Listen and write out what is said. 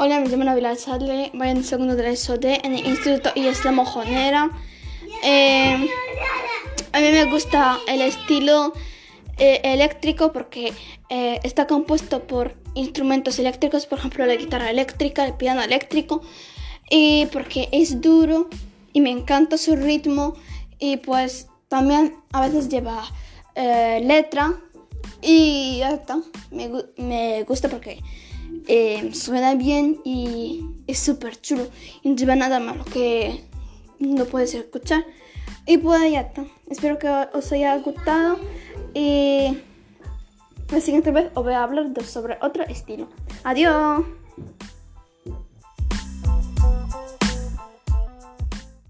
Hola, me llamo Nabila Sadle, voy en segundo de la SOD en el Instituto Isla Mojonera. Eh, a mí me gusta el estilo eh, eléctrico porque eh, está compuesto por instrumentos eléctricos, por ejemplo la guitarra eléctrica, el piano eléctrico, y porque es duro y me encanta su ritmo y pues también a veces lleva letra y ya está, me, me gusta porque eh, suena bien y es súper chulo. Y no lleva nada malo que no puedes escuchar. Y pues ya está. Espero que os haya gustado. Y la siguiente vez os voy a hablar sobre otro estilo. Adiós.